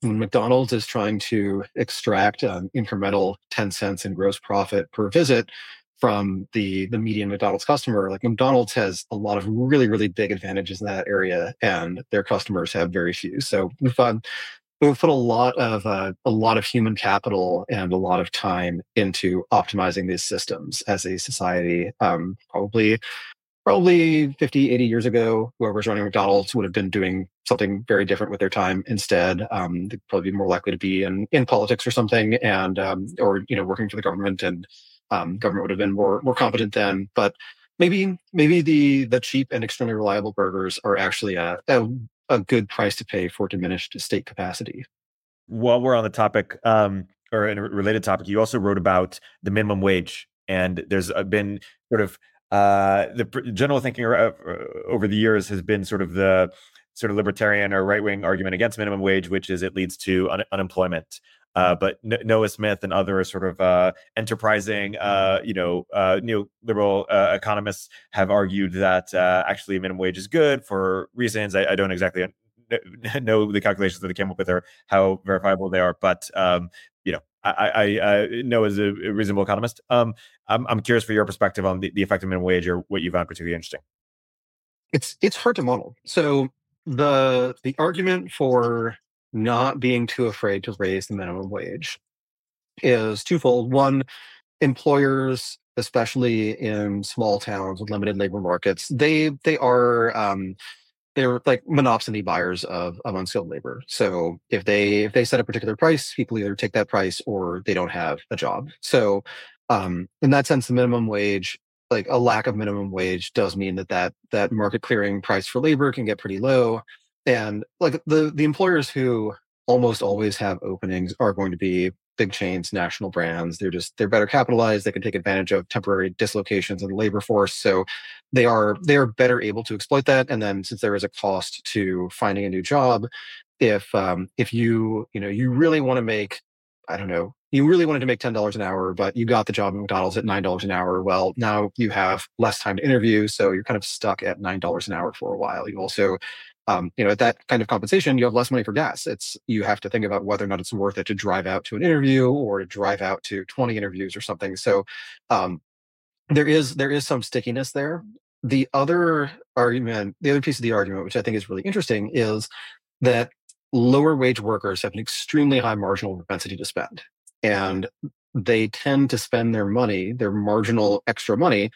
when McDonald's is trying to extract an incremental 10 cents in gross profit per visit from the the median McDonald's customer, like McDonald's has a lot of really, really big advantages in that area, and their customers have very few. So we've we've put a lot of uh, a lot of human capital and a lot of time into optimizing these systems as a society. Um, probably probably 50, 80 years ago, whoever's running McDonald's would have been doing something very different with their time instead. Um, they'd probably be more likely to be in, in politics or something and, um, or, you know, working for the government and, um, government would have been more, more competent then. But maybe, maybe the, the cheap and extremely reliable burgers are actually a, a, a good price to pay for diminished state capacity. While we're on the topic, um, or in a related topic, you also wrote about the minimum wage and there's been sort of uh, the general thinking uh, over the years has been sort of the sort of libertarian or right wing argument against minimum wage, which is it leads to un- unemployment. Uh, but Noah Smith and other sort of uh, enterprising, uh, you know, uh, neoliberal uh, economists have argued that uh, actually minimum wage is good for reasons I, I, don't exactly know the calculations that they came up with or how verifiable they are. But um, you know, I, I, I know as a reasonable economist. Um, I'm, I'm curious for your perspective on the, the effect of minimum wage or what you found particularly interesting. It's it's hard to model. So the the argument for not being too afraid to raise the minimum wage is twofold. One, employers, especially in small towns with limited labor markets, they they are um, they're like monopsony buyers of, of unskilled labor. So if they if they set a particular price, people either take that price or they don't have a job. So um, in that sense, the minimum wage, like a lack of minimum wage, does mean that that that market clearing price for labor can get pretty low. And like the the employers who almost always have openings are going to be big chains, national brands. They're just they're better capitalized. They can take advantage of temporary dislocations in the labor force. So they are they are better able to exploit that. And then since there is a cost to finding a new job, if um, if you you know you really want to make I don't know you really wanted to make ten dollars an hour, but you got the job at McDonald's at nine dollars an hour. Well, now you have less time to interview, so you're kind of stuck at nine dollars an hour for a while. You also um, you know, at that kind of compensation, you have less money for gas. It's you have to think about whether or not it's worth it to drive out to an interview or to drive out to 20 interviews or something. So um, there is there is some stickiness there. The other argument, the other piece of the argument, which I think is really interesting, is that lower wage workers have an extremely high marginal propensity to spend. And they tend to spend their money, their marginal extra money,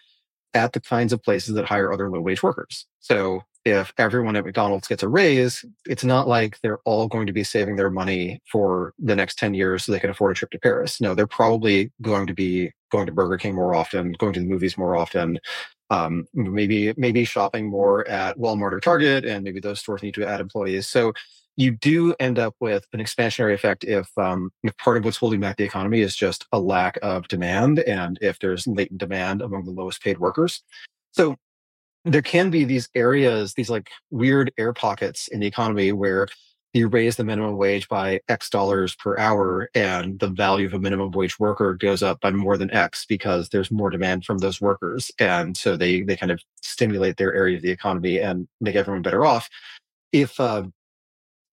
at the kinds of places that hire other low wage workers. So if everyone at McDonald's gets a raise, it's not like they're all going to be saving their money for the next 10 years so they can afford a trip to Paris. No, they're probably going to be going to Burger King more often, going to the movies more often, um, maybe maybe shopping more at Walmart or Target, and maybe those stores need to add employees. So you do end up with an expansionary effect if um, if part of what's holding back the economy is just a lack of demand, and if there's latent demand among the lowest paid workers. So there can be these areas, these like weird air pockets in the economy where you raise the minimum wage by X dollars per hour and the value of a minimum wage worker goes up by more than X because there's more demand from those workers. And so they, they kind of stimulate their area of the economy and make everyone better off. If, uh,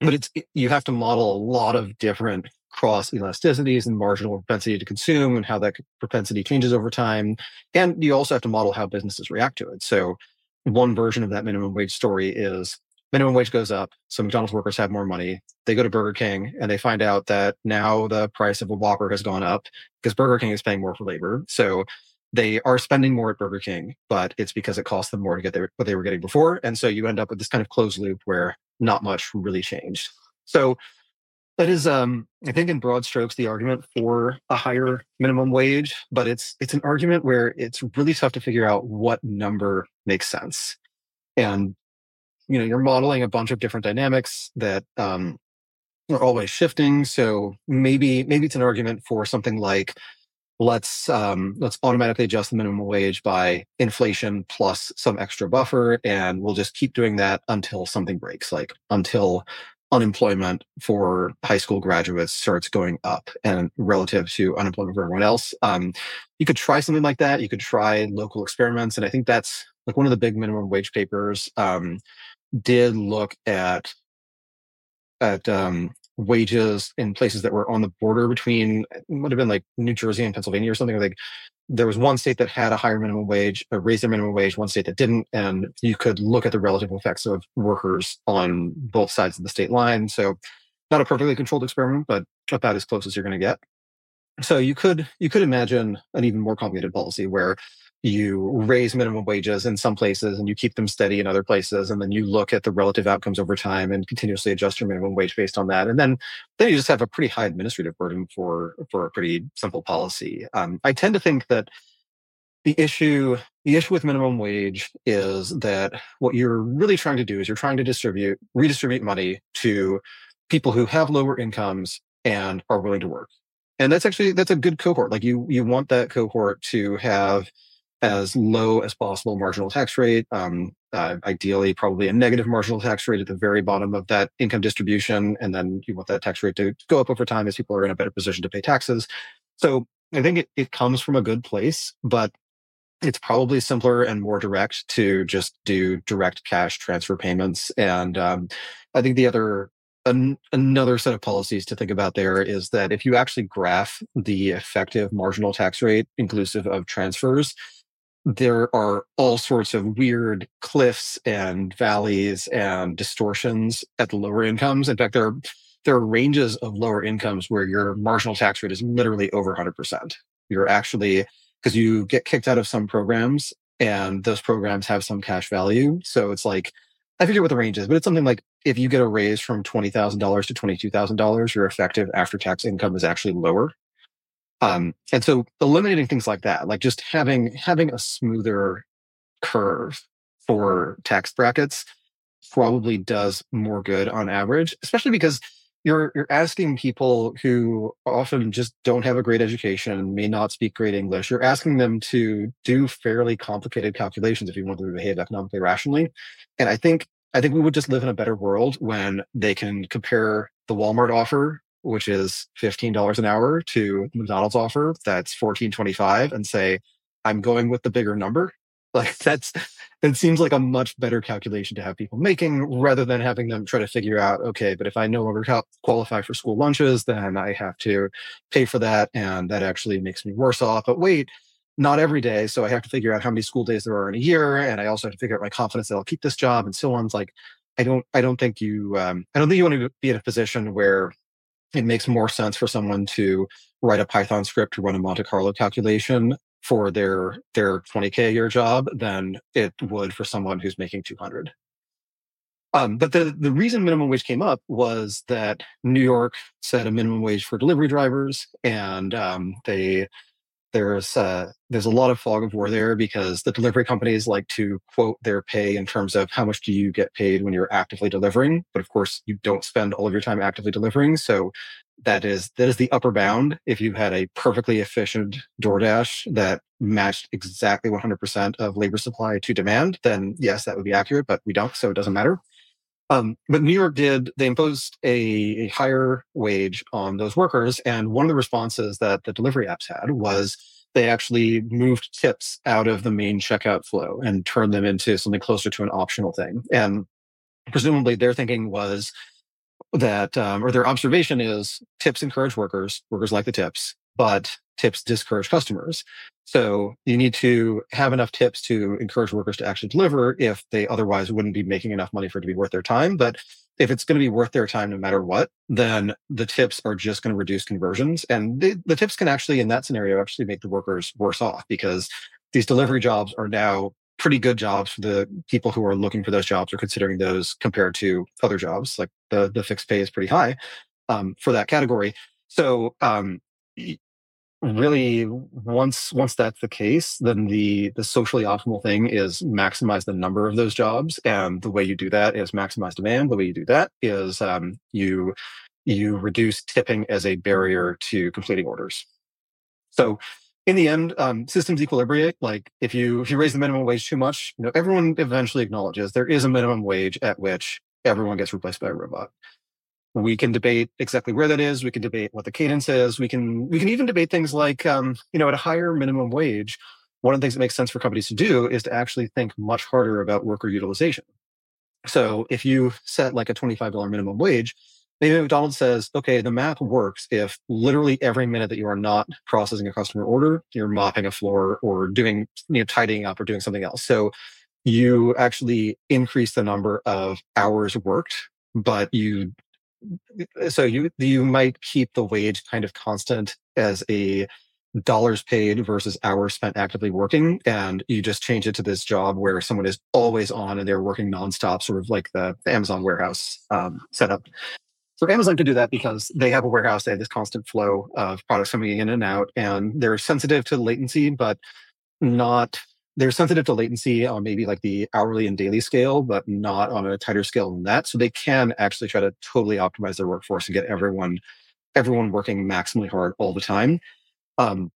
but it's, you have to model a lot of different cross elasticities and marginal propensity to consume and how that propensity changes over time. And you also have to model how businesses react to it. So one version of that minimum wage story is minimum wage goes up. So McDonald's workers have more money. They go to Burger King and they find out that now the price of a Whopper has gone up because Burger King is paying more for labor. So they are spending more at Burger King, but it's because it costs them more to get their, what they were getting before. And so you end up with this kind of closed loop where not much really changed. So that is, um, I think, in broad strokes, the argument for a higher minimum wage. But it's it's an argument where it's really tough to figure out what number makes sense, and you know, you're modeling a bunch of different dynamics that um, are always shifting. So maybe maybe it's an argument for something like let's um, let's automatically adjust the minimum wage by inflation plus some extra buffer, and we'll just keep doing that until something breaks, like until unemployment for high school graduates starts going up and relative to unemployment for everyone else. Um, you could try something like that. You could try local experiments. And I think that's like one of the big minimum wage papers um, did look at at um, wages in places that were on the border between would have been like New Jersey and Pennsylvania or something like there was one state that had a higher minimum wage, a raised their minimum wage, one state that didn't, and you could look at the relative effects of workers on both sides of the state line. So not a perfectly controlled experiment, but about as close as you're going to get. So you could you could imagine an even more complicated policy where you raise minimum wages in some places and you keep them steady in other places and then you look at the relative outcomes over time and continuously adjust your minimum wage based on that. And then then you just have a pretty high administrative burden for for a pretty simple policy. Um, i tend to think that the issue the issue with minimum wage is that what you're really trying to do is you're trying to distribute redistribute money to people who have lower incomes and are willing to work. And that's actually that's a good cohort. Like you you want that cohort to have as low as possible marginal tax rate um, uh, ideally probably a negative marginal tax rate at the very bottom of that income distribution and then you want that tax rate to go up over time as people are in a better position to pay taxes. So i think it, it comes from a good place but it's probably simpler and more direct to just do direct cash transfer payments. And um, i think the other an, another set of policies to think about there is that if you actually graph the effective marginal tax rate inclusive of transfers, there are all sorts of weird cliffs and valleys and distortions at the lower incomes. In fact, there are, there are ranges of lower incomes where your marginal tax rate is literally over 100%. You're actually, because you get kicked out of some programs and those programs have some cash value. So it's like I forget what the range is, but it's something like if you get a raise from twenty thousand dollars to twenty two thousand dollars, your effective after tax income is actually lower. Um, and so eliminating things like that, like just having having a smoother curve for tax brackets, probably does more good on average, especially because you're you're asking people who often just don't have a great education, may not speak great English. You're asking them to do fairly complicated calculations if you want them to behave economically rationally. And I think I think we would just live in a better world when they can compare the Walmart offer, which is fifteen dollars an hour, to McDonald's offer that's fourteen twenty five, and say, I'm going with the bigger number. Like that's it seems like a much better calculation to have people making rather than having them try to figure out, okay, but if I no longer qualify for school lunches, then I have to pay for that. And that actually makes me worse off. But wait, not every day. So I have to figure out how many school days there are in a year. And I also have to figure out my confidence that I'll keep this job and so on. It's like, I don't, I don't think you, um, I don't think you want to be in a position where it makes more sense for someone to write a Python script to run a Monte Carlo calculation for their their 20k a year job than it would for someone who's making 200 um, but the, the reason minimum wage came up was that New York set a minimum wage for delivery drivers, and um, they there's uh, there's a lot of fog of war there because the delivery companies like to quote their pay in terms of how much do you get paid when you're actively delivering, but of course you don't spend all of your time actively delivering, so that is that is the upper bound. If you had a perfectly efficient DoorDash that matched exactly 100% of labor supply to demand, then yes, that would be accurate, but we don't, so it doesn't matter. Um, but New York did, they imposed a, a higher wage on those workers. And one of the responses that the delivery apps had was they actually moved tips out of the main checkout flow and turned them into something closer to an optional thing. And presumably their thinking was, that, um, or their observation is tips encourage workers, workers like the tips, but tips discourage customers. So you need to have enough tips to encourage workers to actually deliver if they otherwise wouldn't be making enough money for it to be worth their time. But if it's going to be worth their time no matter what, then the tips are just going to reduce conversions. And the, the tips can actually, in that scenario, actually make the workers worse off because these delivery jobs are now pretty good jobs for the people who are looking for those jobs or considering those compared to other jobs. Like the the fixed pay is pretty high um, for that category. So um, really, once once that's the case, then the the socially optimal thing is maximize the number of those jobs, and the way you do that is maximize demand. The way you do that is um, you you reduce tipping as a barrier to completing orders. So in the end, um, systems equilibrate. Like if you if you raise the minimum wage too much, you know everyone eventually acknowledges there is a minimum wage at which everyone gets replaced by a robot. We can debate exactly where that is. We can debate what the cadence is. We can we can even debate things like um, you know at a higher minimum wage. One of the things that makes sense for companies to do is to actually think much harder about worker utilization. So if you set like a $25 minimum wage, maybe McDonald's says, okay, the math works if literally every minute that you are not processing a customer order, you're mopping a floor or doing, you know, tidying up or doing something else. So you actually increase the number of hours worked, but you, so you, you might keep the wage kind of constant as a dollars paid versus hours spent actively working. And you just change it to this job where someone is always on and they're working nonstop, sort of like the, the Amazon warehouse um, setup. So Amazon can do that because they have a warehouse, they have this constant flow of products coming in and out, and they're sensitive to latency, but not they're sensitive to latency on maybe like the hourly and daily scale, but not on a tighter scale than that. So they can actually try to totally optimize their workforce and get everyone everyone working maximally hard all the time. Um,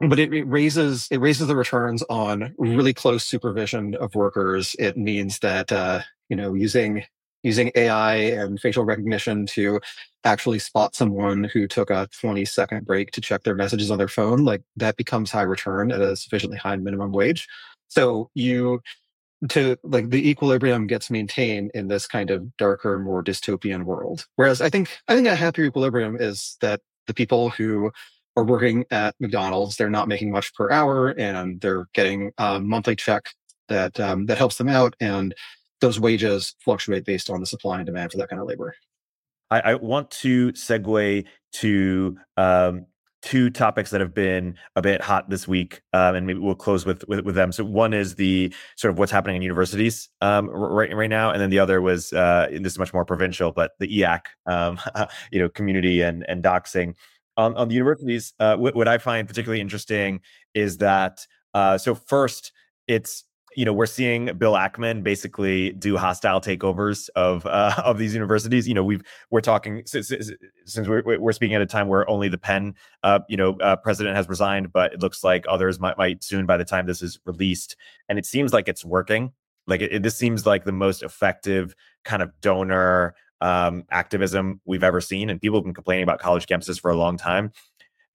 but it, it, raises it raises the returns on really close supervision of workers. It means that uh, you know using using AI and facial recognition to actually spot someone who took a 20 second break to check their messages on their phone, like that becomes high return at a sufficiently high minimum wage. So you to like the equilibrium gets maintained in this kind of darker, more dystopian world. Whereas I think I think a happier equilibrium is that the people who are working at McDonald's, they're not making much per hour and they're getting a monthly check that um, that helps them out and those wages fluctuate based on the supply and demand for that kind of labor. I, I want to segue to um, two topics that have been a bit hot this week, um, and maybe we'll close with, with, with them. So one is the sort of what's happening in universities um, right right now, and then the other was uh, this is much more provincial, but the e/acc, um, you know, community and and doxing. On, on the universities, uh, what, what I find particularly interesting is that uh, so first it's you know we're seeing Bill Ackman basically do hostile takeovers of uh, of these universities. You know we've we're talking since, since we're, we're speaking at a time where only the Penn uh, you know uh, president has resigned, but it looks like others might might soon by the time this is released, and it seems like it's working. Like it, it this seems like the most effective kind of donor um, activism we've ever seen, and people have been complaining about college campuses for a long time.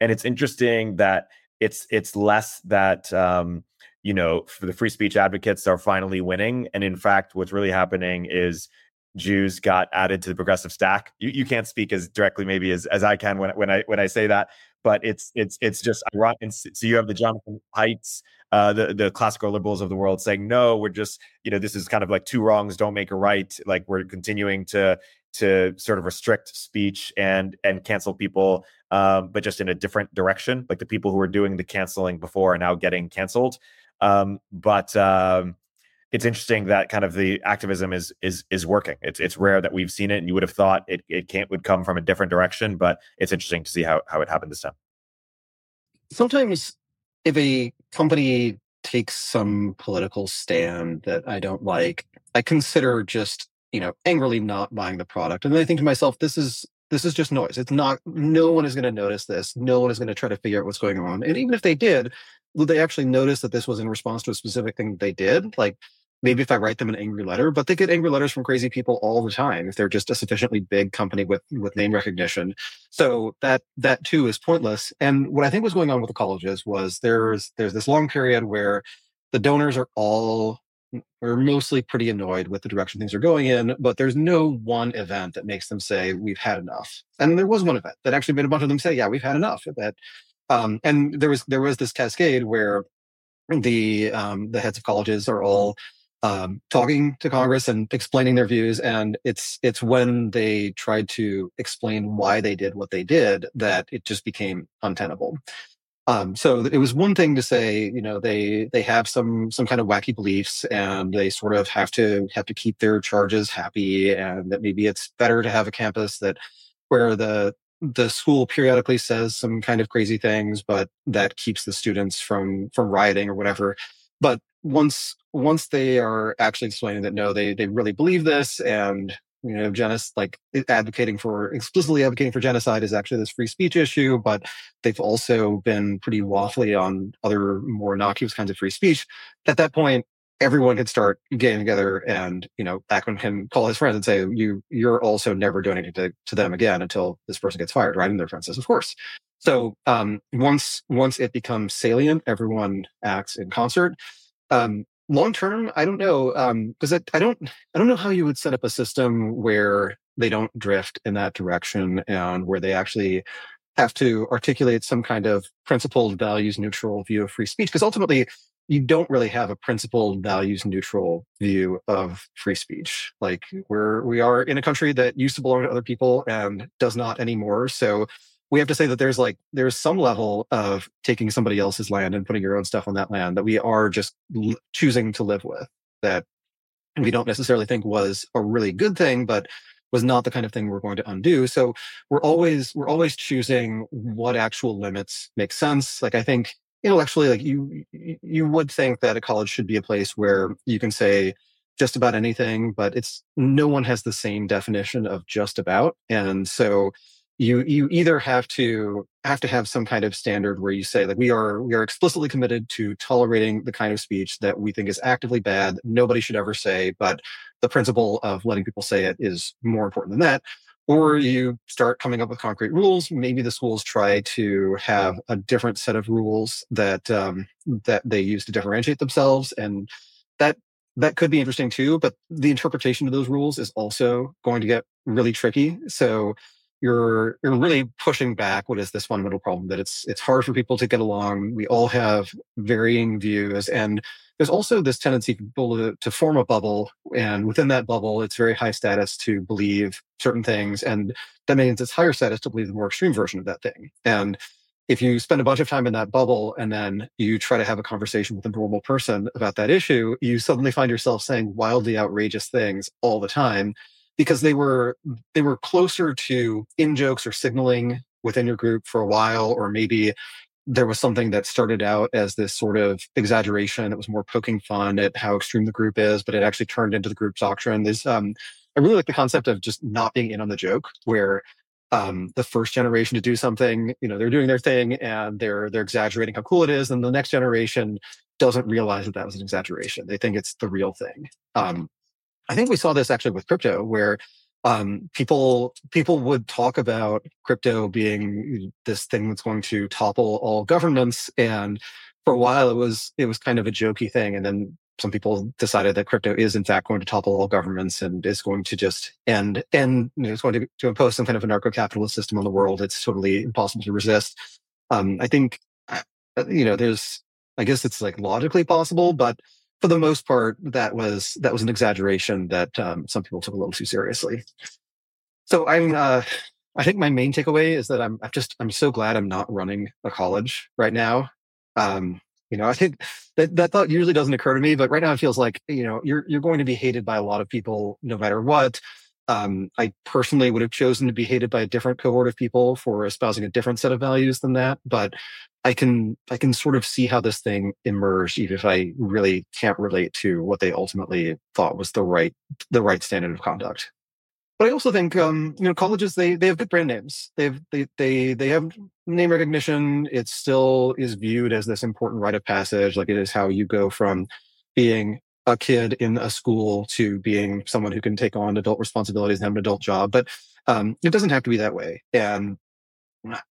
And it's interesting that it's it's less that um, you know, the free speech advocates are finally winning. And in fact, what's really happening is Jews got added to the progressive stack. You, you can't speak as directly maybe as, as I can when, when I when I say that, but it's it's it's just ironic. so you have the Jonathan Haidts, uh, the the classical liberals of the world saying no, we're just you know this is kind of like two wrongs don't make a right. Like we're continuing to to sort of restrict speech and and cancel people, um, but just in a different direction. Like the people who were doing the canceling before are now getting canceled. Um, but um, it's interesting that kind of the activism is is is working. It's it's rare that we've seen it, and you would have thought it it can't would come from a different direction. But it's interesting to see how how it happened this time. Sometimes, if a company takes some political stand that I don't like, I consider just you know angrily not buying the product, and then I think to myself, this is this is just noise. It's not. No one is going to notice this. No one is going to try to figure out what's going on. And even if they did, they actually notice that this was in response to a specific thing they did? Like maybe if I write them an angry letter, but they get angry letters from crazy people all the time if they're just a sufficiently big company with with name recognition. So that that too is pointless. And what I think was going on with the colleges was there's there's this long period where the donors are all are mostly pretty annoyed with the direction things are going in, but there's no one event that makes them say we've had enough. And there was one event that actually made a bunch of them say, yeah, we've had enough. That um, and there was there was this cascade where the um, the heads of colleges are all um, talking to Congress and explaining their views, and it's it's when they tried to explain why they did what they did that it just became untenable. Um, so it was one thing to say, you know, they they have some some kind of wacky beliefs, and they sort of have to have to keep their charges happy, and that maybe it's better to have a campus that where the the school periodically says some kind of crazy things, but that keeps the students from from rioting or whatever. But once once they are actually explaining that no, they they really believe this, and you know, genocide, like advocating for explicitly advocating for genocide is actually this free speech issue, but they've also been pretty waffly on other more innocuous kinds of free speech. At that point, everyone can start getting together and you know Ackman can call his friends and say you you're also never donating to, to them again until this person gets fired right and their friend says of course so um, once once it becomes salient everyone acts in concert um, long term i don't know because um, I, I don't i don't know how you would set up a system where they don't drift in that direction and where they actually have to articulate some kind of principled values neutral view of free speech because ultimately you don't really have a principled values neutral view of free speech. Like we're we are in a country that used to belong to other people and does not anymore so we have to say that there's like there's some level of taking somebody else's land and putting your own stuff on that land that we are just l- choosing to live with that we don't necessarily think was a really good thing but was not the kind of thing we're going to undo so we're always we're always choosing what actual limits make sense like i think intellectually like you you would think that a college should be a place where you can say just about anything but it's no one has the same definition of just about and so you you either have to have to have some kind of standard where you say like we are we are explicitly committed to tolerating the kind of speech that we think is actively bad nobody should ever say but the principle of letting people say it is more important than that or you start coming up with concrete rules. Maybe the schools try to have a different set of rules that um, that they use to differentiate themselves and that that could be interesting too but the interpretation of those rules is also going to get really tricky. So you're you're really pushing back what is this fundamental problem that it's it's hard for people to get along. We all have varying views and there's also this tendency for people to, to form a bubble and within that bubble it's very high status to believe certain things and that means it's higher status to believe the more extreme version of that thing. And if you spend a bunch of time in that bubble and then you try to have a conversation with a normal person about that issue you suddenly find yourself saying wildly outrageous things all the time because they were they were closer to in jokes or signaling within your group for a while or maybe there was something that started out as this sort of exaggeration that was more poking fun at how extreme the group is but it actually turned into the group doctrine um i really like the concept of just not being in on the joke where um, the first generation to do something, you know, they're doing their thing and they're they're exaggerating how cool it is, and the next generation doesn't realize that that was an exaggeration. They think it's the real thing. Um, I think we saw this actually with crypto, where um, people people would talk about crypto being this thing that's going to topple all governments, and for a while it was it was kind of a jokey thing, and then some people decided that crypto is in fact going to topple all governments and is going to just end and you know, it's going to, to impose some kind of anarcho capitalist system on the world. It's totally impossible to resist. Um, I think uh, you know there's I guess it's like logically possible, but for the most part, that was that was an exaggeration that um, some people took a little too seriously. So I'm, uh, I think my main takeaway is that I'm, I'm just, I'm so glad I'm not running a college right now. Um, you know, I think that that thought usually doesn't occur to me, but right now it feels like you know you're you're going to be hated by a lot of people no matter what. Um, I personally would have chosen to be hated by a different cohort of people for espousing a different set of values than that. But I can I can sort of see how this thing emerged, even if I really can't relate to what they ultimately thought was the right the right standard of conduct. But I also think um, you know colleges they they have good brand names. They've they they they have name recognition. It still is viewed as this important rite of passage. Like it is how you go from being a kid in a school to being someone who can take on adult responsibilities and have an adult job. But um, it doesn't have to be that way. And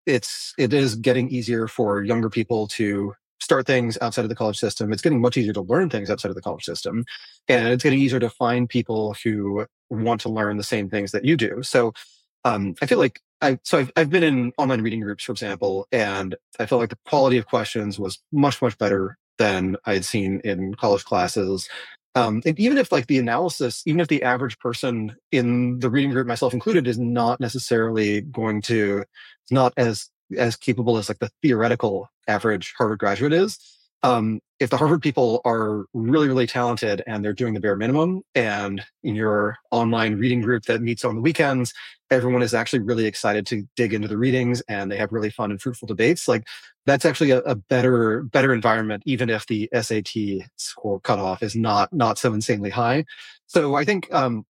it's it is getting easier for younger people to start things outside of the college system. It's getting much easier to learn things outside of the college system, and it's getting easier to find people who want to learn the same things that you do. So um, I feel like I so I've, I've been in online reading groups, for example, and I felt like the quality of questions was much much better than I had seen in college classes. Um, and even if like the analysis, even if the average person in the reading group, myself included, is not necessarily going to, not as as capable as like the theoretical average Harvard graduate is, um, if the Harvard people are really, really talented and they're doing the bare minimum, and in your online reading group that meets on the weekends, everyone is actually really excited to dig into the readings and they have really fun and fruitful debates, like that's actually a, a better, better environment, even if the SAT score cutoff is not not so insanely high. So I think um,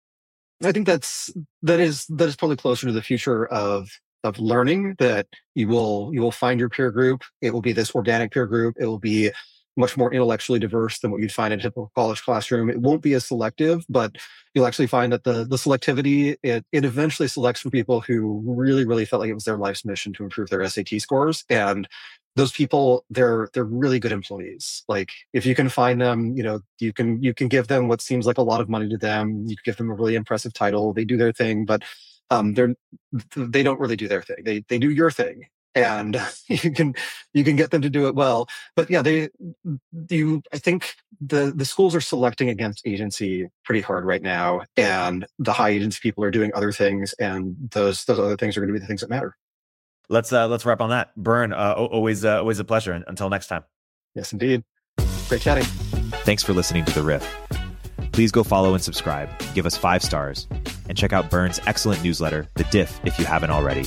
I think that's that is that is probably closer to the future of of learning that you will you will find your peer group. It will be this organic peer group. It will be much more intellectually diverse than what you'd find in a typical college classroom. It won't be as selective, but you'll actually find that the the selectivity it, it eventually selects for people who really really felt like it was their life's mission to improve their SAT scores and those people they're they're really good employees like if you can find them you know you can you can give them what seems like a lot of money to them you give them a really impressive title they do their thing but um, they're they don't really do their thing. They they do your thing, and you can you can get them to do it well. But yeah, they you I think the the schools are selecting against agency pretty hard right now, and the high agency people are doing other things, and those those other things are going to be the things that matter. let's uh, let's wrap on that. Byrne, uh, always uh, always a pleasure. And until next time. Yes, indeed. Great chatting. Thanks for listening to the Riff. Please go follow and subscribe, give us five stars, and check out Byrne's excellent newsletter, The Diff, if you haven't already.